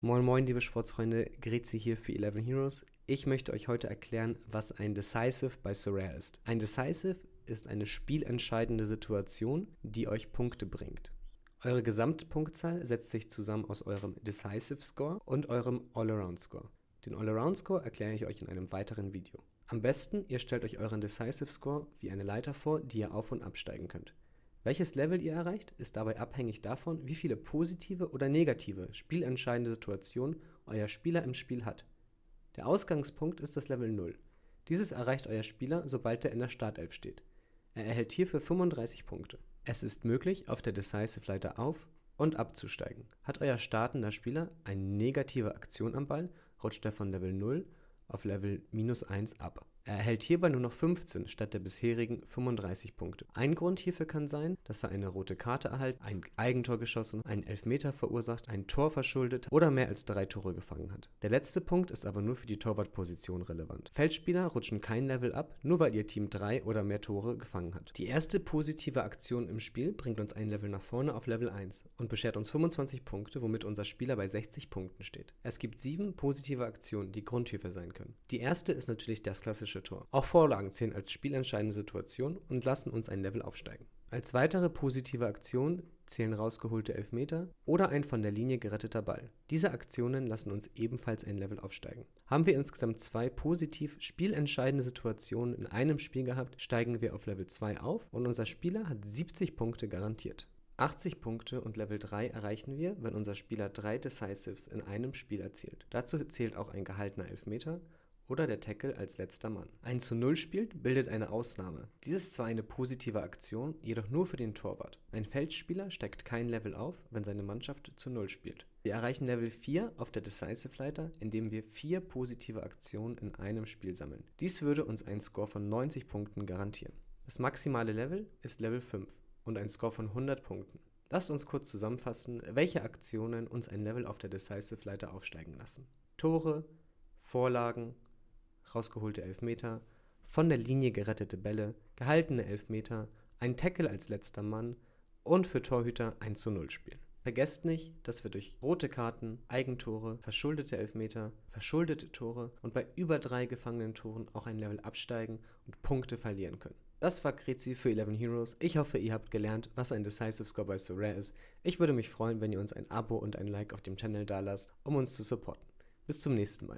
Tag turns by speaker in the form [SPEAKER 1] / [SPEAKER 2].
[SPEAKER 1] Moin moin liebe Sportsfreunde, Grezi hier für 11 Heroes. Ich möchte euch heute erklären, was ein Decisive bei Sorare ist. Ein Decisive ist eine spielentscheidende Situation, die euch Punkte bringt. Eure Gesamtpunktzahl setzt sich zusammen aus eurem Decisive Score und eurem All-Around Score. Den All-Around Score erkläre ich euch in einem weiteren Video. Am besten, ihr stellt euch euren Decisive Score wie eine Leiter vor, die ihr auf und absteigen könnt. Welches Level ihr erreicht, ist dabei abhängig davon, wie viele positive oder negative spielentscheidende Situationen euer Spieler im Spiel hat. Der Ausgangspunkt ist das Level 0. Dieses erreicht euer Spieler, sobald er in der Startelf steht. Er erhält hierfür 35 Punkte. Es ist möglich, auf der Decisive Leiter auf und abzusteigen. Hat euer startender Spieler eine negative Aktion am Ball, rutscht er von Level 0 auf Level minus 1 ab. Er erhält hierbei nur noch 15 statt der bisherigen 35 Punkte. Ein Grund hierfür kann sein, dass er eine rote Karte erhält, ein Eigentor geschossen, einen Elfmeter verursacht, ein Tor verschuldet oder mehr als drei Tore gefangen hat. Der letzte Punkt ist aber nur für die Torwartposition relevant. Feldspieler rutschen kein Level ab, nur weil ihr Team drei oder mehr Tore gefangen hat. Die erste positive Aktion im Spiel bringt uns ein Level nach vorne auf Level 1 und beschert uns 25 Punkte, womit unser Spieler bei 60 Punkten steht. Es gibt sieben positive Aktionen, die Grundhilfe sein können. Die erste ist natürlich das klassische klassische Tor. Auch Vorlagen zählen als spielentscheidende Situation und lassen uns ein Level aufsteigen. Als weitere positive Aktion zählen rausgeholte Elfmeter oder ein von der Linie geretteter Ball. Diese Aktionen lassen uns ebenfalls ein Level aufsteigen. Haben wir insgesamt zwei positiv spielentscheidende Situationen in einem Spiel gehabt, steigen wir auf Level 2 auf und unser Spieler hat 70 Punkte garantiert. 80 Punkte und Level 3 erreichen wir, wenn unser Spieler drei Decisives in einem Spiel erzielt. Dazu zählt auch ein gehaltener Elfmeter oder der Tackle als letzter Mann. Ein zu Null spielt bildet eine Ausnahme. Dies ist zwar eine positive Aktion, jedoch nur für den Torwart. Ein Feldspieler steigt kein Level auf, wenn seine Mannschaft zu Null spielt. Wir erreichen Level 4 auf der Decisive Leiter, indem wir vier positive Aktionen in einem Spiel sammeln. Dies würde uns einen Score von 90 Punkten garantieren. Das maximale Level ist Level 5 und ein Score von 100 Punkten. Lasst uns kurz zusammenfassen, welche Aktionen uns ein Level auf der Decisive Leiter aufsteigen lassen. Tore, Vorlagen, rausgeholte Elfmeter, von der Linie gerettete Bälle, gehaltene Elfmeter, ein Tackle als letzter Mann und für Torhüter ein zu Null Spiel. Vergesst nicht, dass wir durch rote Karten, Eigentore, verschuldete Elfmeter, verschuldete Tore und bei über drei gefangenen Toren auch ein Level absteigen und Punkte verlieren können. Das war Krezi für 11 Heroes. Ich hoffe, ihr habt gelernt, was ein Decisive Score bei Sorare ist. Ich würde mich freuen, wenn ihr uns ein Abo und ein Like auf dem Channel dalasst, um uns zu supporten. Bis zum nächsten Mal.